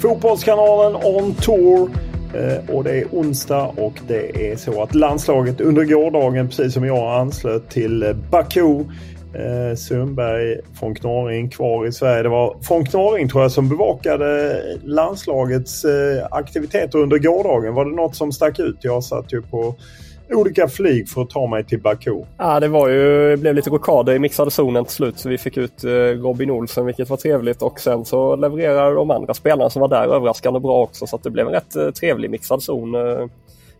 Fotbollskanalen On Tour. Eh, och det är onsdag och det är så att landslaget under gårdagen, precis som jag, anslöt till Baku. Eh, Sundberg från Knorring kvar i Sverige. Det var från Knorring tror jag som bevakade landslagets eh, aktiviteter under gårdagen. Var det något som stack ut? Jag satt ju på olika flyg för att ta mig till Baku. Ja, det var ju, det blev lite rockader i mixade zonen till slut så vi fick ut eh, Robin Olsen vilket var trevligt och sen så levererade de andra spelarna som var där överraskande bra också så att det blev en rätt eh, trevlig mixad zon. Eh.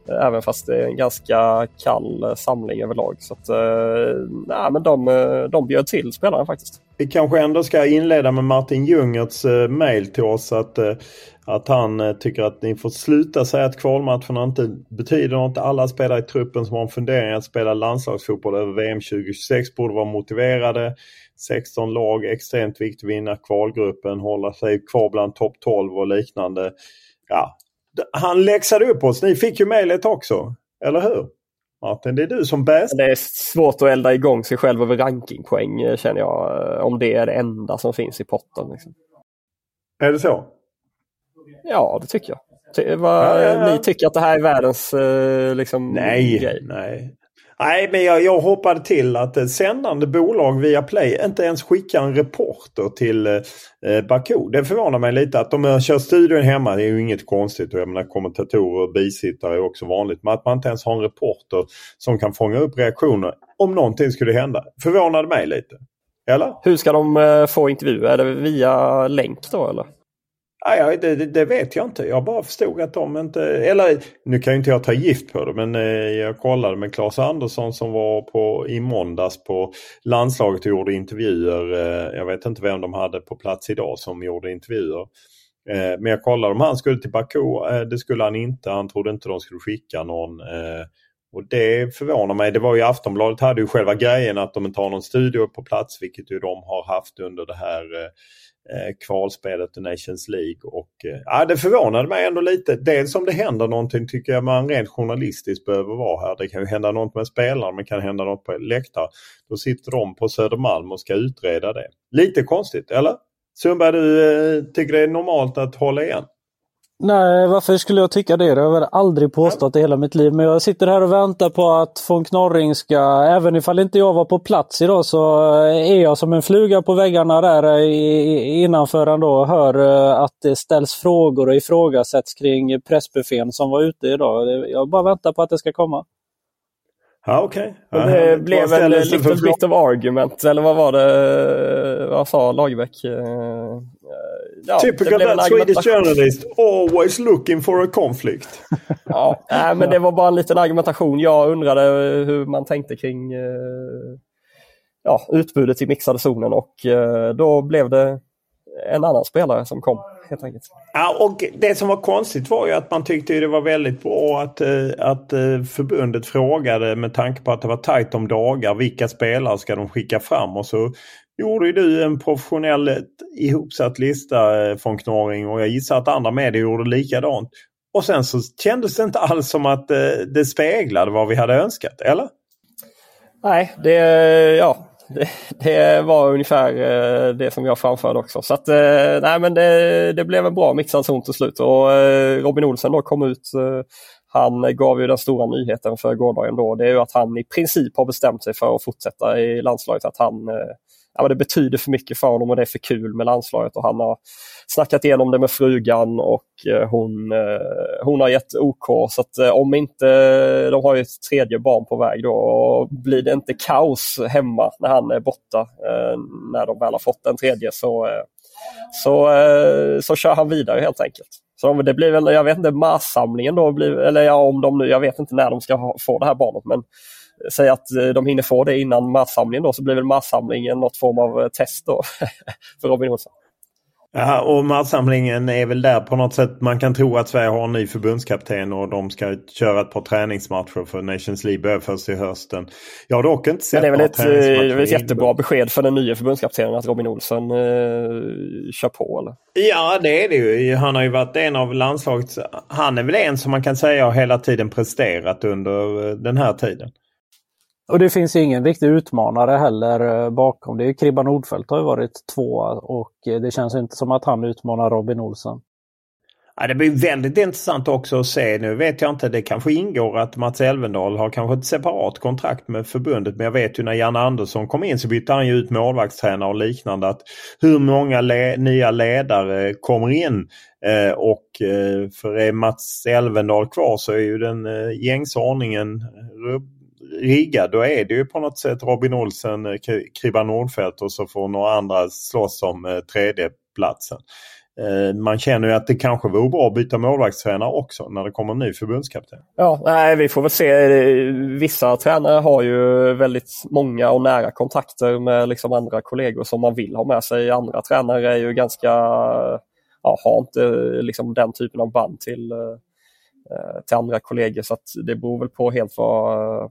Eh, även fast det är en ganska kall eh, samling överlag. Så att, eh, nej, men de, de bjöd till spelarna faktiskt. Vi kanske ändå ska inleda med Martin Ljungerts mail till oss att att han tycker att ni får sluta säga att kvalmatcherna inte betyder något. Alla spelare i truppen som har en fundering att spela landslagsfotboll över VM 2026 borde vara motiverade. 16 lag, extremt viktigt att vinna kvalgruppen, hålla sig kvar bland topp 12 och liknande. Ja, han läxade upp oss. Ni fick ju mejlet också, eller hur? Martin, det är du som bäst. Det är svårt att elda igång sig själv över rankingpoäng eh, känner jag. eh, Om det är det enda som finns i potten. Liksom. Är det så? Ja, det tycker jag. Ty, vad, Ja, ja, ja. Ni tycker att det här är världens eh, liksom, Nej, grej? nej. Nej, men jag, jag hoppade till att ett sändande bolag via Play inte ens skickar en reporter till eh, Baku. Det förvånar mig lite att de kör studion hemma. Det är ju inget konstigt. Och jag menar kommentatorer och bisittare är också vanligt. Men att man inte ens har en reporter som kan fånga upp reaktioner om någonting skulle hända. Förvånade mig lite. Eller? Hur ska de eh, få intervjuer? Är det via länk då eller? Nej, ja, det, det, vet jag inte. Jag bara förstod att de inte... Eller nu kan ju inte jag ta gift på det men eh, jag kollade med Claes Andersson som var på, i måndags på landslaget och gjorde intervjuer. Eh, jag vet inte vem de hade på plats idag som gjorde intervjuer. Eh, men jag kollade om han skulle till Baku. Det skulle han inte. Han trodde inte de skulle skicka någon. Och det förvånar mig. Det var ju Aftonbladet hade ju själva grejen att de inte har någon studio på plats vilket ju de har haft under det här Eh, kvalspelet i Nations League. Och, eh, ja, det förvånade mig ändå lite. Dels om det händer någonting tycker jag man rent journalistiskt behöver vara här. Det kan ju hända något med spelarna men kan hända något på läktaren. Då sitter de på Södermalm och ska utreda det. Lite konstigt, eller? Sundberg, du eh, tycker det är normalt att hålla igen? Nej, varför skulle jag tycka det? Det har jag väl aldrig påstått i hela mitt liv. Men jag sitter här och väntar på att von Knorring ska, även ifall inte jag var på plats idag, så är jag som en fluga på väggarna där innanför ändå och hör eh, att det ställs frågor och ifrågasätts kring pressbuffén som var ute idag. Jag bara väntar på att det ska komma. Ja, okej. Ja, det härligt. blev det little för bit of argument, eller vad var det? Vad sa Lagerbäck? Eh, Ja, Typical en that Swedish journalist. Always looking for a conflict. Ja, nej, men det var bara en liten argumentation. Jag undrade hur man tänkte kring, eh, ja, utbudet i mixade zonen och eh, då blev det en annan spelare som kom helt enkelt. Ja, och det som var konstigt var ju att man tyckte det var väldigt bra att, eh, att eh, förbundet frågade med tanke på att det var tajt om dagar. Vilka spelare ska de skicka fram? Och så gjorde du en professionell ihopsatt lista från Knorring och jag gissar att andra medier gjorde likadant. Och sen så kändes det inte alls som att det speglade vad vi hade önskat, eller? Nej, det, ja, det, det, var ungefär eh, det som jag framförde också. Så att, eh, nej, men det, det blev en bra mixad zon till slut och eh, Robin Olsen då kom ut han gav ju den stora nyheten för gårdagen då. Det är ju att han i princip har bestämt sig för att fortsätta i landslaget. Att han, ja, det betyder för mycket för honom och det är för kul med landslaget. Och han har snackat igenom det med frugan och eh, hon, eh, hon har gett OK. Så att eh, om inte, de har ju ett tredje barn på väg då och blir det inte kaos hemma när han är borta, när de väl har fått den tredje så, så, så kör han vidare helt enkelt. Så det blir väl, jag vet inte, marssamlingen då, blir, eller ja, om de nu, jag vet inte när de ska få det här barnet men säg att de hinner få det innan marssamlingen då så blir väl marssamlingen något form av test då för Robin Olsson. Ja, och matsamlingen är väl där på något sätt. Man kan tro att Sverige har en ny förbundskapten och de ska köra ett par träningsmatcher för Nations League börjar först i hösten. Jag har dock inte sett Men Det är väl ett, ett jättebra besked för den nya förbundskaptenen att Robin Olsen eh, kör på? Eller? Ja det är det ju. Han har ju varit en av landslagets... Han är väl en som man kan säga har hela tiden presterat under eh, den här tiden. Och det finns ingen riktig utmanare heller eh, bakom. Det är Kribban Nordfeldt har ju varit tvåa och eh, det känns inte som att han utmanar Robin Olsen. Ja, det blir väldigt intressant också att se. Nu vet jag inte, det kanske ingår att Mats Elvendal har kanske ett separat kontrakt med förbundet. Men jag vet ju när Janne Andersson kom in så bytte han ju ut målvaktstränare och liknande. Att hur många le nya ledare kommer in? Eh, och eh, för är Mats Elvendal kvar så är ju den eh, gängse ordningen eh, riggad då är det ju på något sätt Robin Olsen, eh, Kribba Kribban Nordfeldt och så får några andra slåss om eh, tredjeplatsen. Eh, man känner ju att det kanske vore bra att byta målvaktstränare också när det kommer en ny förbundskapten. Ja, nej, vi får väl se. Vissa tränare har ju väldigt många och nära kontakter med liksom andra kollegor som man vill ha med sig. Andra tränare är ju ganska, ja, har inte liksom den typen av band till, till andra kollegor så att det beror väl på helt vad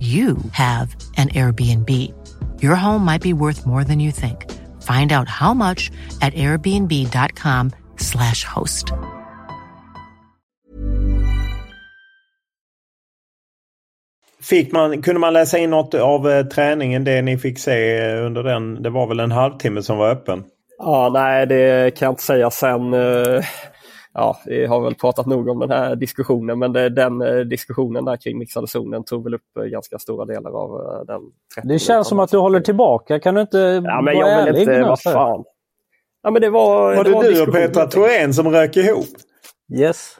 you have an Airbnb. Your home might be worth more than you think. Find out how much at airbnb.com slash host. Fick man, kunde man läsa in något av eh, träningen, det ni fick se eh, under den? Det var väl en halvtimme som var öppen? Ja, nej det kan jag inte säga sen. Ja, vi har väl pratat nog om den här diskussionen men det, den eh, diskussionen där kring mixade zonen tog väl upp eh, ganska stora delar av eh, den. Det känns som att du håller tillbaka. Kan du inte ja, men jag vill inte, vad fan. Ja, men det var, var det, det var du och Petra Thorén som rök ihop? Yes.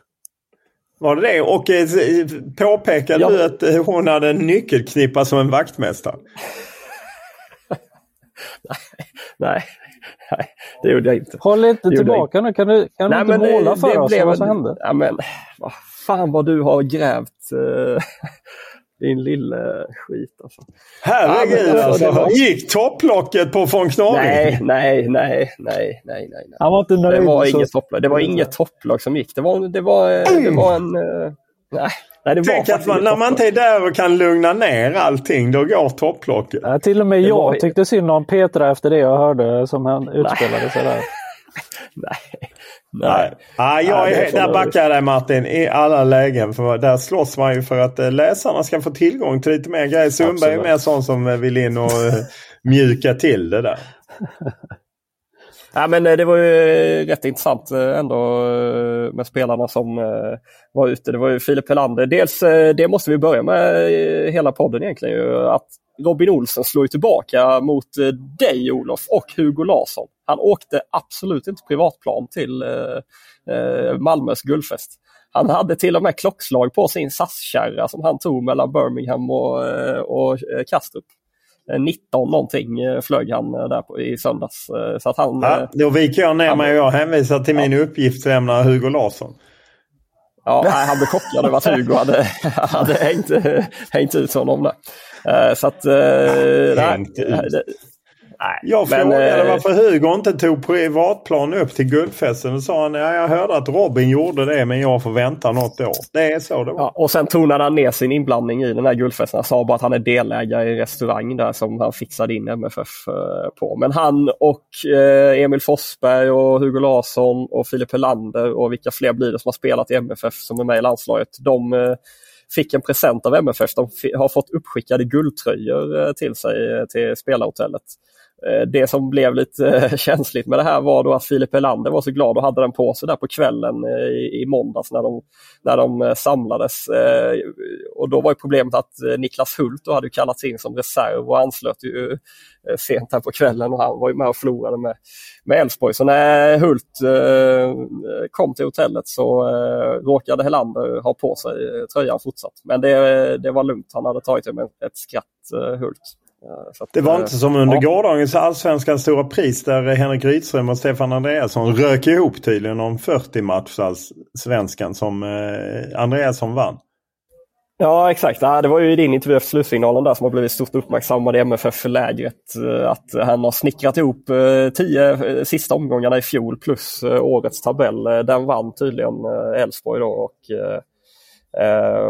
Var det det? Och påpekade ja. du att hon hade en nyckelknippa som en vaktmästare? nej, Nej, det gjorde jag inte. Håll inte tillbaka nu. Kan du, kan Nej, du inte måla för det oss vad som hände? Ja, men, vad fan vad du har grävt. Uh, din lille skit alltså. Herregud ja, alltså. Var... Gick topplocket på von Knorring? Nej, nej, nej, nej, nej, nej. Han var inte nöjd. Det var inget topplock. Det var inget topplock som gick. Det var, det var, det var en... Uh, Nej. Nej, Tänk att man, när man inte är där och kan lugna ner allting, då går topplocket. Ja, till och med Det jag var- tyckte synd om Petra efter det jag hörde som han utspelade sig där. Nej. Nej, ja, jag Nej, det är, där backar jag dig Martin i alla lägen. För där slåss man ju för att eh, läsarna ska få tillgång till lite mer grejer. Sundberg är mer sån som eh, vill in och eh, mjuka till det där. Ja, men eh, det var ju eh, rätt intressant eh, ändå med spelarna som var ute. Det var ju Filip Helander. Dels, det måste vi börja med hela podden egentligen. Att Robin Olsen slår ju tillbaka mot dig Olof och Hugo Larsson. Han åkte absolut inte privatplan till Malmös guldfest. Han hade till och med klockslag på sin SAS-kärra som han tog mellan Birmingham och, och Kastrup. Eh, 19 någonting eh, flög han eh, där på, i söndags. Eh, Så att han, eh, Ja, då viker jag ner mig och jag hänvisar till min uppgiftslämnare Hugo Larsson. Ja, nej, han blev chockad över att Hugo hade, hade hängt, hängt ut honom där. Eh, Så att... eh, nej, Hängt ut. Nej, Jag men, frågade eh, varför Hugo inte tog privatplan upp till guldfesten. Då sa han ja, jag hörde att Robin gjorde det men jag får vänta något år. Det är så det var. Ja, och sen tonade han ner sin inblandning i den här guldfesten. Han sa bara att han är delägare i en restaurang där som han fixade in MFF eh, på. Men han och eh, Emil Forsberg och Hugo Larsson och Filip Helander och vilka fler blir det som har spelat i MFF som är med i landslaget. De eh, fick en present av MFF. De har fått uppskickade guldtröjor till sig till spelarhotellet. Eh, det som blev lite eh, känsligt med det här var då att Filip Helander var så glad och hade den på sig där på kvällen eh, i, i måndags när de, när de samlades. Och då var ju problemet att Niklas Hult då hade kallats in som reserv och anslöt ju sent här på kvällen och han var ju med och förlorade med med Elfsborg. Så när Hult kom till hotellet så råkade Helander ha på sig tröjan fortsatt. Men det, det var lugnt. Han hade tagit det med ett skratt, Hult. Att, Det var eh, inte som under ja. gårdagens allsvenskans stora pris där Henrik Rydström och Stefan Andreasson rök ihop tydligen om 40 match svenskan som eh, Andreasson vann. Ja exakt, det var ju i din intervju efter slutsignalen där som har blivit stort uppmärksammad i MFF för lägret. eh, Att han har snickrat ihop tio sista omgångarna i fjol plus årets tabell. Den vann tydligen Elfsborg då och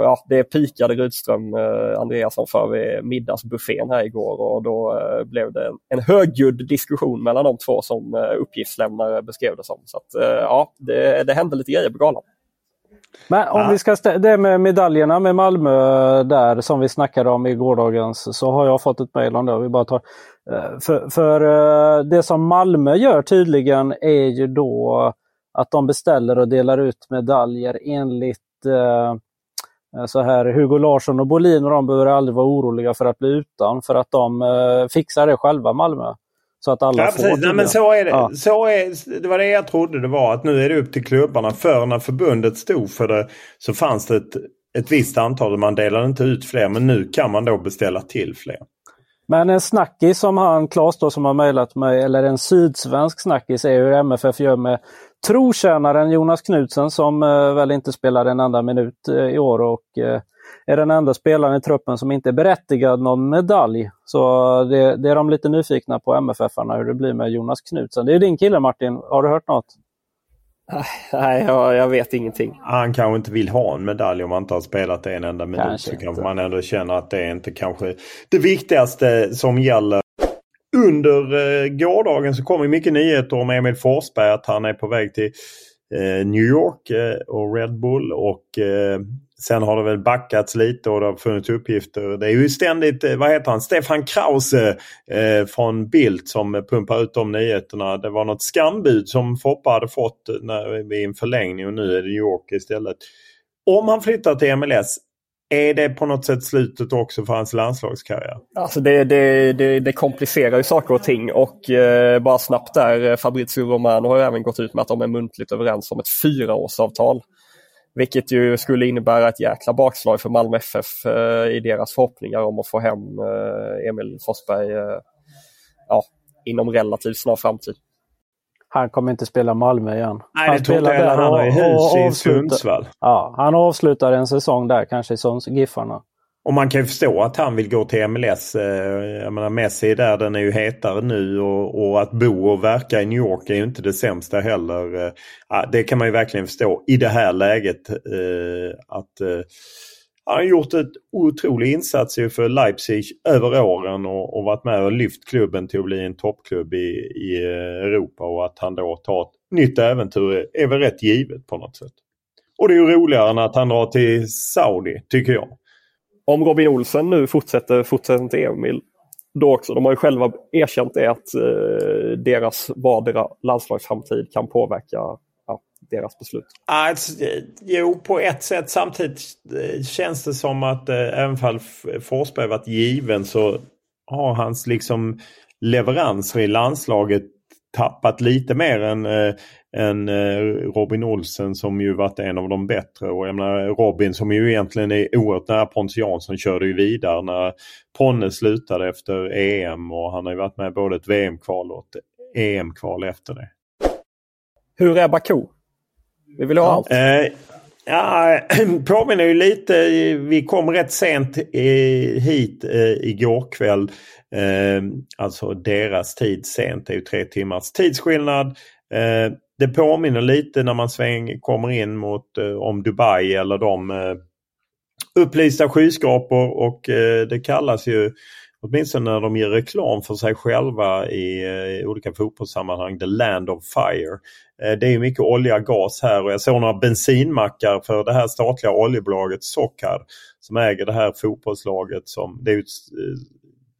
ja, det pikade Rydström eh, Andreasson för vid middagsbuffén här igår och då eh, blev det en, högljudd diskussion mellan de två som eh, uppgiftslämnare beskrev det som. Så att, eh, ja, det, det hände lite grejer på galan. Men om Ja. vi ska det med medaljerna med Malmö där som vi snackade om i gårdagens så har jag fått ett mejl om det. Vi bara tar. Eh, För, för eh, det som Malmö gör tydligen är ju då att de beställer och delar ut medaljer enligt eh, så här Hugo Larsson och Bolin och de behöver aldrig vara oroliga för att bli utan för att de eh, fixar det själva Malmö. Så att alla Ja, får precis. Nej, men så är det. Ja. Så är, det var det jag trodde det var. Att nu är det upp till klubbarna. Förr när förbundet stod för det så fanns det ett, ett visst antal. Man delade inte ut fler. Men nu kan man då beställa till fler. Men en snackis som han, Claes då, som har mejlat mig, eller en sydsvensk snackis, är hur MFF gör med trotjänaren Jonas Knutsen som eh, väl inte spelar en enda minut eh, i år och eh, är den enda spelaren i truppen som inte är berättigad någon medalj. Så det, det är de lite nyfikna på MFF-arna hur det blir med Jonas Knutsen. Det är din kille Martin, har du hört något? Nej, jag, jag vet ingenting. Han kanske inte vill ha en medalj om man inte har spelat en enda minut. Kanske så kanske man ändå känner att det är inte kanske det viktigaste som gäller. Under eh, gårdagen så kom ju mycket nyheter om Emil Forsberg att han är på väg till eh, New York eh, och Red Bull och eh, sen har det väl backats lite och det har funnits uppgifter. Det är ju ständigt, eh, vad heter han, Stefan Krause eh, från Bildt som pumpar ut de nyheterna. Det var något skambud som Foppa hade fått när, vid en förlängning och nu är det New York istället. Om han flyttar till MLS, är det på något sätt slutet också för hans landslagskarriär? Alltså det, det, det, det komplicerar ju saker och ting och eh, bara snabbt där, eh, Fabrizio Romano har ju även gått ut med att de är muntligt överens om ett fyraårsavtal. Vilket ju skulle innebära ett jäkla bakslag för Malmö FF eh, i deras förhoppningar om att få hem eh, Emil Forsberg eh, ja, inom relativt snar framtid. Han kommer inte spela Malmö igen. Nej, han det tror inte heller. Han har hus i Sundsvall. Ja, han avslutar en säsong där, kanske i Giffarna. Och man kan ju förstå att han vill gå till MLS. Eh, jag menar Messi där, den är ju hetare nu och, och, att bo och verka i New York är ju inte det sämsta heller. Eh, det kan man ju verkligen förstå i det här läget. Eh, att han har gjort ett otrolig insats för Leipzig över åren och, och varit med och lyft klubben till att bli en toppklubb i, i Europa och att han då tar ett nytt äventyr är väl rätt givet på något sätt. Och det är ju roligare än att han drar till Saudi, tycker jag om Robin Olsen nu fortsätter, fortsätter till Emil då också, de har ju själva erkänt det att eh, deras vardera landslagsframtid kan påverka deras beslut. Alltså, jo, på ett sätt. Samtidigt eh, känns det som att eh, även fall Forsberg varit given så har hans liksom leveranser i landslaget tappat lite mer än, eh, än eh, Robin Olsen som ju varit en av de bättre. Och jag menar, Robin som ju egentligen är oerhört nära Pontus Jansson körde ju vidare när Ponne slutade efter EM och han har ju varit med både ett VM-kval och ett EM-kval efter det. Hur är Baku? Vi vill ha allt. Eh, Ja, påminner ju lite. Vi kom rätt sent hit eh, igår kväll. Eh, alltså deras tid sent. Det är ju tre timmars tidsskillnad. Eh, det påminner lite när man sväng, kommer in mot om Dubai eller de upplysta skyskrapor och det kallas ju åtminstone när de ger reklam för sig själva i, i olika fotbollssammanhang, the land of fire. Eh, det är mycket olja och gas här och jag såg några bensinmackar för det här statliga oljebolaget Sockar som äger det här fotbollslaget. Som, det är eh,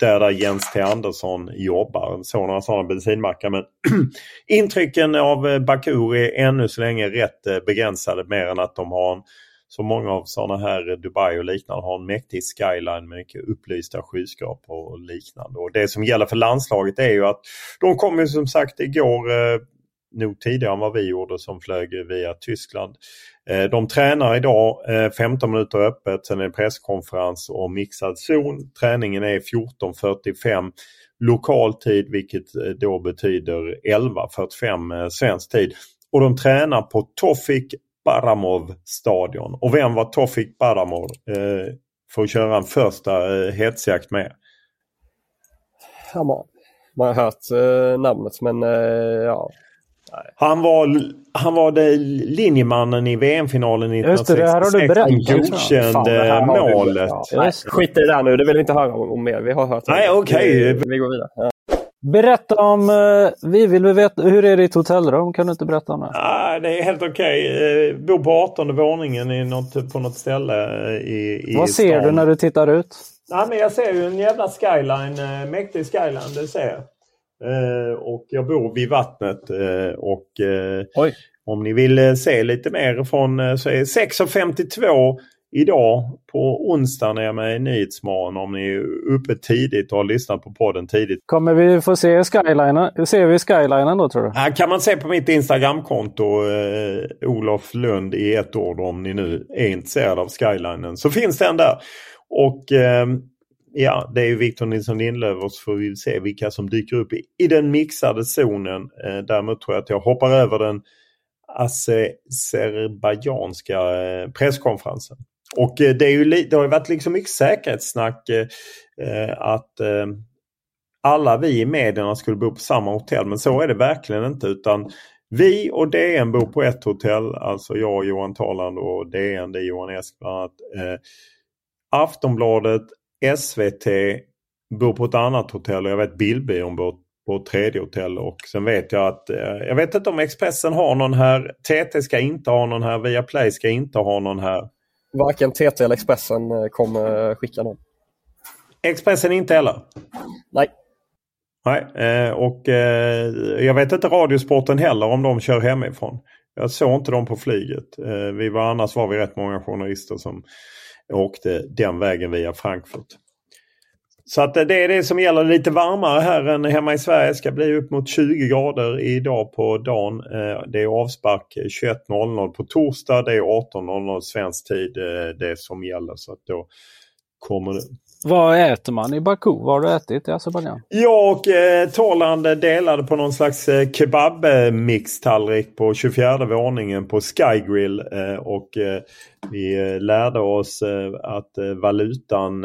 där, där Jens T Andersson jobbar. Så några sådana bensinmackar. Men intrycken av Bakur Baku är ännu så länge rätt begränsade mer än att de har en så många av sådana här Dubai och liknande har en mäktig skyline med mycket upplysta skyskrapor och liknande. Och det som gäller för landslaget är ju att de kom ju som sagt igår eh, nog tidigare än vad vi gjorde som flög via Tyskland. Eh, de tränar idag eh, 15 minuter öppet, sen är det presskonferens och mixad zon. Träningen är 14.45 lokal tid vilket eh, då betyder 11.45 svensk tid. Och de tränar på Tofik Baramov stadion. Och vem var Tofik Baramov eh, för att köra en första eh, hetsjakt med? Ja, man, man har hört eh, namnet men eh, ja. Han var, han var det linjemannen i VM-finalen 1966. det, här har du berättat. godkände målet. Ja. Skit i det där nu, det vill vi inte höra om, om mer. Vi har hört det. Nej, okej. Okay. Vi, vi, går vidare. Ja. Berätta om, eh, vi vill veta, hur är ditt hotellrum? Kan du inte berätta om det? Ah, det är helt okej. Okay. Eh, bor på 18 våningen i något, på något ställe eh, i, i Vad ser du när du tittar ut? Ah, men jag ser ju en jävla skyline, mäktig skyline, det ser jag. Och jag bor vid vattnet och Oj. om ni vill se lite mer från så är 6.52 idag på onsdag när jag är med i Nyhetsmorgon om ni är uppe tidigt och har lyssnat på podden tidigt. Kommer vi få se skylinen? Ser vi skylinen då tror du? Här kan man se på mitt Instagramkonto eh, Olof Lund i ett ord om ni nu är intresserade av skylinen. Så finns den där. Och eh, ja, det är ju Victor Nilsson Lindlöf och så får vi se vilka som dyker upp i, i den mixade zonen. Eh, däremot tror jag att jag hoppar över den azerbajdzjanska eh, presskonferensen. Och eh, det, är ju, det har ju varit liksom mycket säkerhetssnack eh, eh, att eh, alla vi i medierna skulle bo på samma hotell. Men så är det verkligen inte. utan vi och DN bor på ett hotell. Alltså jag, Johan Taland och DN, det är Johan Esk bland annat. Eh, Aftonbladet, SVT bor på ett annat hotell och jag vet Bildbyrån bor på ett tredje hotell. Och sen vet jag att, eh, jag vet inte om Expressen har någon här. TT ska inte ha någon här. Viaplay ska inte ha någon här varken TT eller Expressen eh, kommer skicka någon. Expressen inte heller? Nej. Nej, eh, och eh, jag vet inte Radiosporten heller om de kör hemifrån. Jag såg inte dem på flyget. Vi var, annars var vi rätt många journalister som åkte den vägen via Frankfurt. Så att det är det som gäller. Lite varmare här än hemma i Sverige. Det ska bli upp mot 20 grader idag på dagen. Eh, det är avspark 21.00 på torsdag. Det är 18.00 svensk tid eh, det som gäller. Så att då kommer Vad äter man i Baku? Vad har du ätit i Azerbajdzjan? Jag och eh, Torland delade på någon slags eh, kebabmixtallrik på 24 våningen på Skygrill. Eh, och eh, vi eh, lärde oss att valutan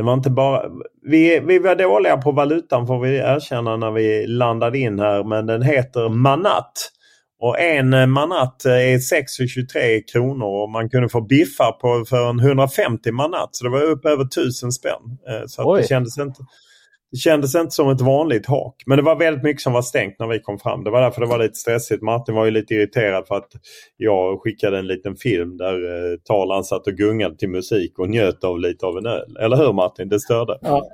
det var inte bara... Vi, vi var dåliga på valutan får vi erkänna när vi landade in här men den heter Manat. Och en manat är 6,23 kronor och man kunde få biffar på för en 150 manat. Så det var upp över 1000 spänn. Eh, så det, kändes inte, det kändes inte som ett vanligt hak. Men det var väldigt mycket som var stängt när vi kom fram. Det var därför det var lite stressigt. Martin var ju lite irriterad för att jag skickade en liten film där eh, Talan satt och gungade till musik och njöt av lite av en öl. Eller hur Martin? Det störde? Ja.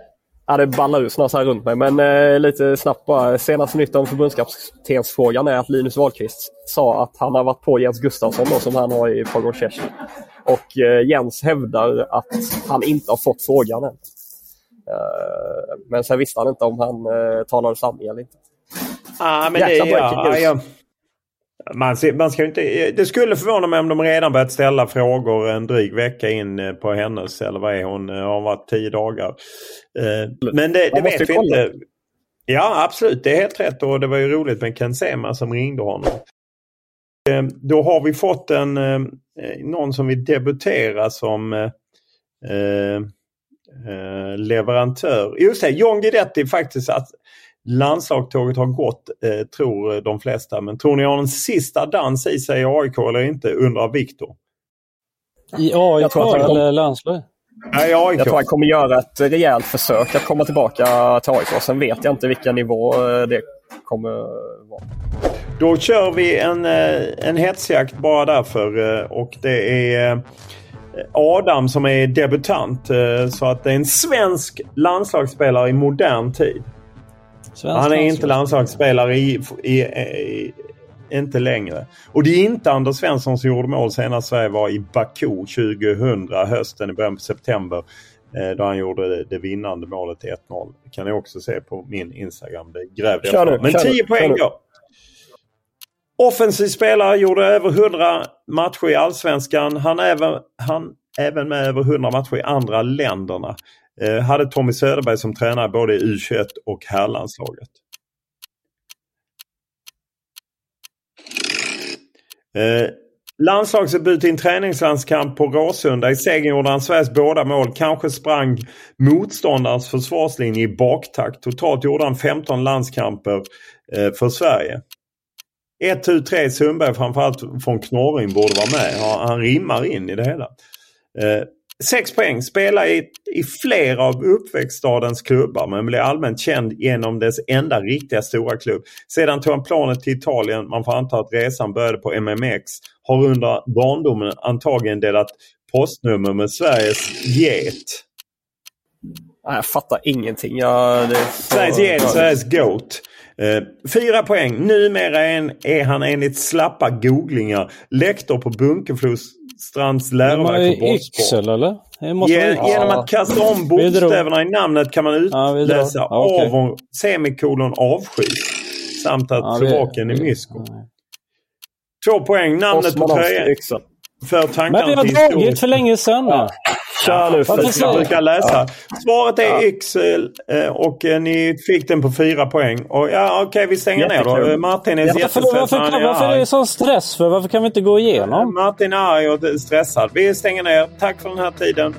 Ja, det ballar ur snart här runt mig. Men eh, lite snabbt bara. Senaste nytt om förbundskaptensfrågan är att Linus Wahlqvist sa att han har varit på Jens Gustafsson då, som han har i Pogon Och eh, Jens hävdar att han inte har fått frågan än. Eh, men sen visste han inte om han eh, talade sanning eller inte. Ah, men det, ja, ja, man, man ska inte, det skulle förvåna mig om de redan börjat ställa frågor en dryg vecka in eh, på hennes, eller vad är hon, har varit tio dagar. Men det, det vet vi kolla. inte. Ja absolut, det är helt rätt och det var ju roligt med Ken Sema som ringde honom. Då har vi fått en någon som vill debutera som eh, leverantör. Just det, John Guidetti faktiskt att landslagståget har gått, eh, tror de flesta. Men tror ni har en sista dans i sig i AIK eller inte, undrar Viktor. I AIK eller landslag? Nej, AIK. Jag tror han kommer göra ett rejält försök att komma tillbaka till AIK. Sen vet jag inte vilken nivå eh, det kommer vara. Då kör vi en, eh, en hetsjakt bara därför eh, och det är Adam som är debutant. Så att det är en svensk landslagsspelare i modern tid. Svensk han är inte landslagsspelare i, i, i, inte längre. Och det är inte Anders Svensson som gjorde mål senast Sverige var i Baku 2000 hösten i början på september. Eh, då han gjorde det, det vinnande målet 1-0. Det kan ni också se på min Instagram. Det grävde jag. Men 10 poäng då. Offensiv spelare, gjorde över 100 matcher i Allsvenskan. Han även, han även med över 100 matcher i andra länderna. Eh, hade Tommy Söderberg som tränare både i U21 och herrlandslaget. Eh, landslagsdebut i en träningslandskamp på Råsunda. I segern gjorde han Sveriges båda mål. Kanske sprang motståndarens försvarslinje i baktakt. Totalt gjorde han 15 landskamper eh, för Sverige. 1, 2, 3 Sundberg framförallt från Knorring borde vara med. Han rimmar in i det hela. Eh, Sex poäng. Spelar i, i flera av uppväxtstadens klubbar men blev allmänt känd genom dess enda riktiga stora klubb. Sedan tog han planet till Italien. Man får anta att resan började på MMX. Har under barndomen antagligen delat postnummer med Sveriges get. Jag fattar ingenting. Jag, Sveriges get, Sveriges GOAT. Eh, fyra poäng. Numera är han enligt slappa googlingar lektor på Bunkeflostrands läroverk för bollsport. eller? Gen, genom att kasta om bokstäverna i namnet kan man utläsa ja, okay. av semikolon avsky. Samt att ja, är mysko. Två poäng. Namnet på tröjan. För tankarna Men vi har dragit för länge sedan. Ja. Kör nu för jag brukar läsa. Svaret är ja. Yxel eh, och eh, ni fick den på fyra poäng. Och, ja, Okej, okay, vi stänger ner då. Martin är ja, jättestressad. Varför, varför, varför är det sån stress? för? Varför kan vi inte gå igenom? Martin är arg och stressad. Vi stänger ner. Tack för den här tiden.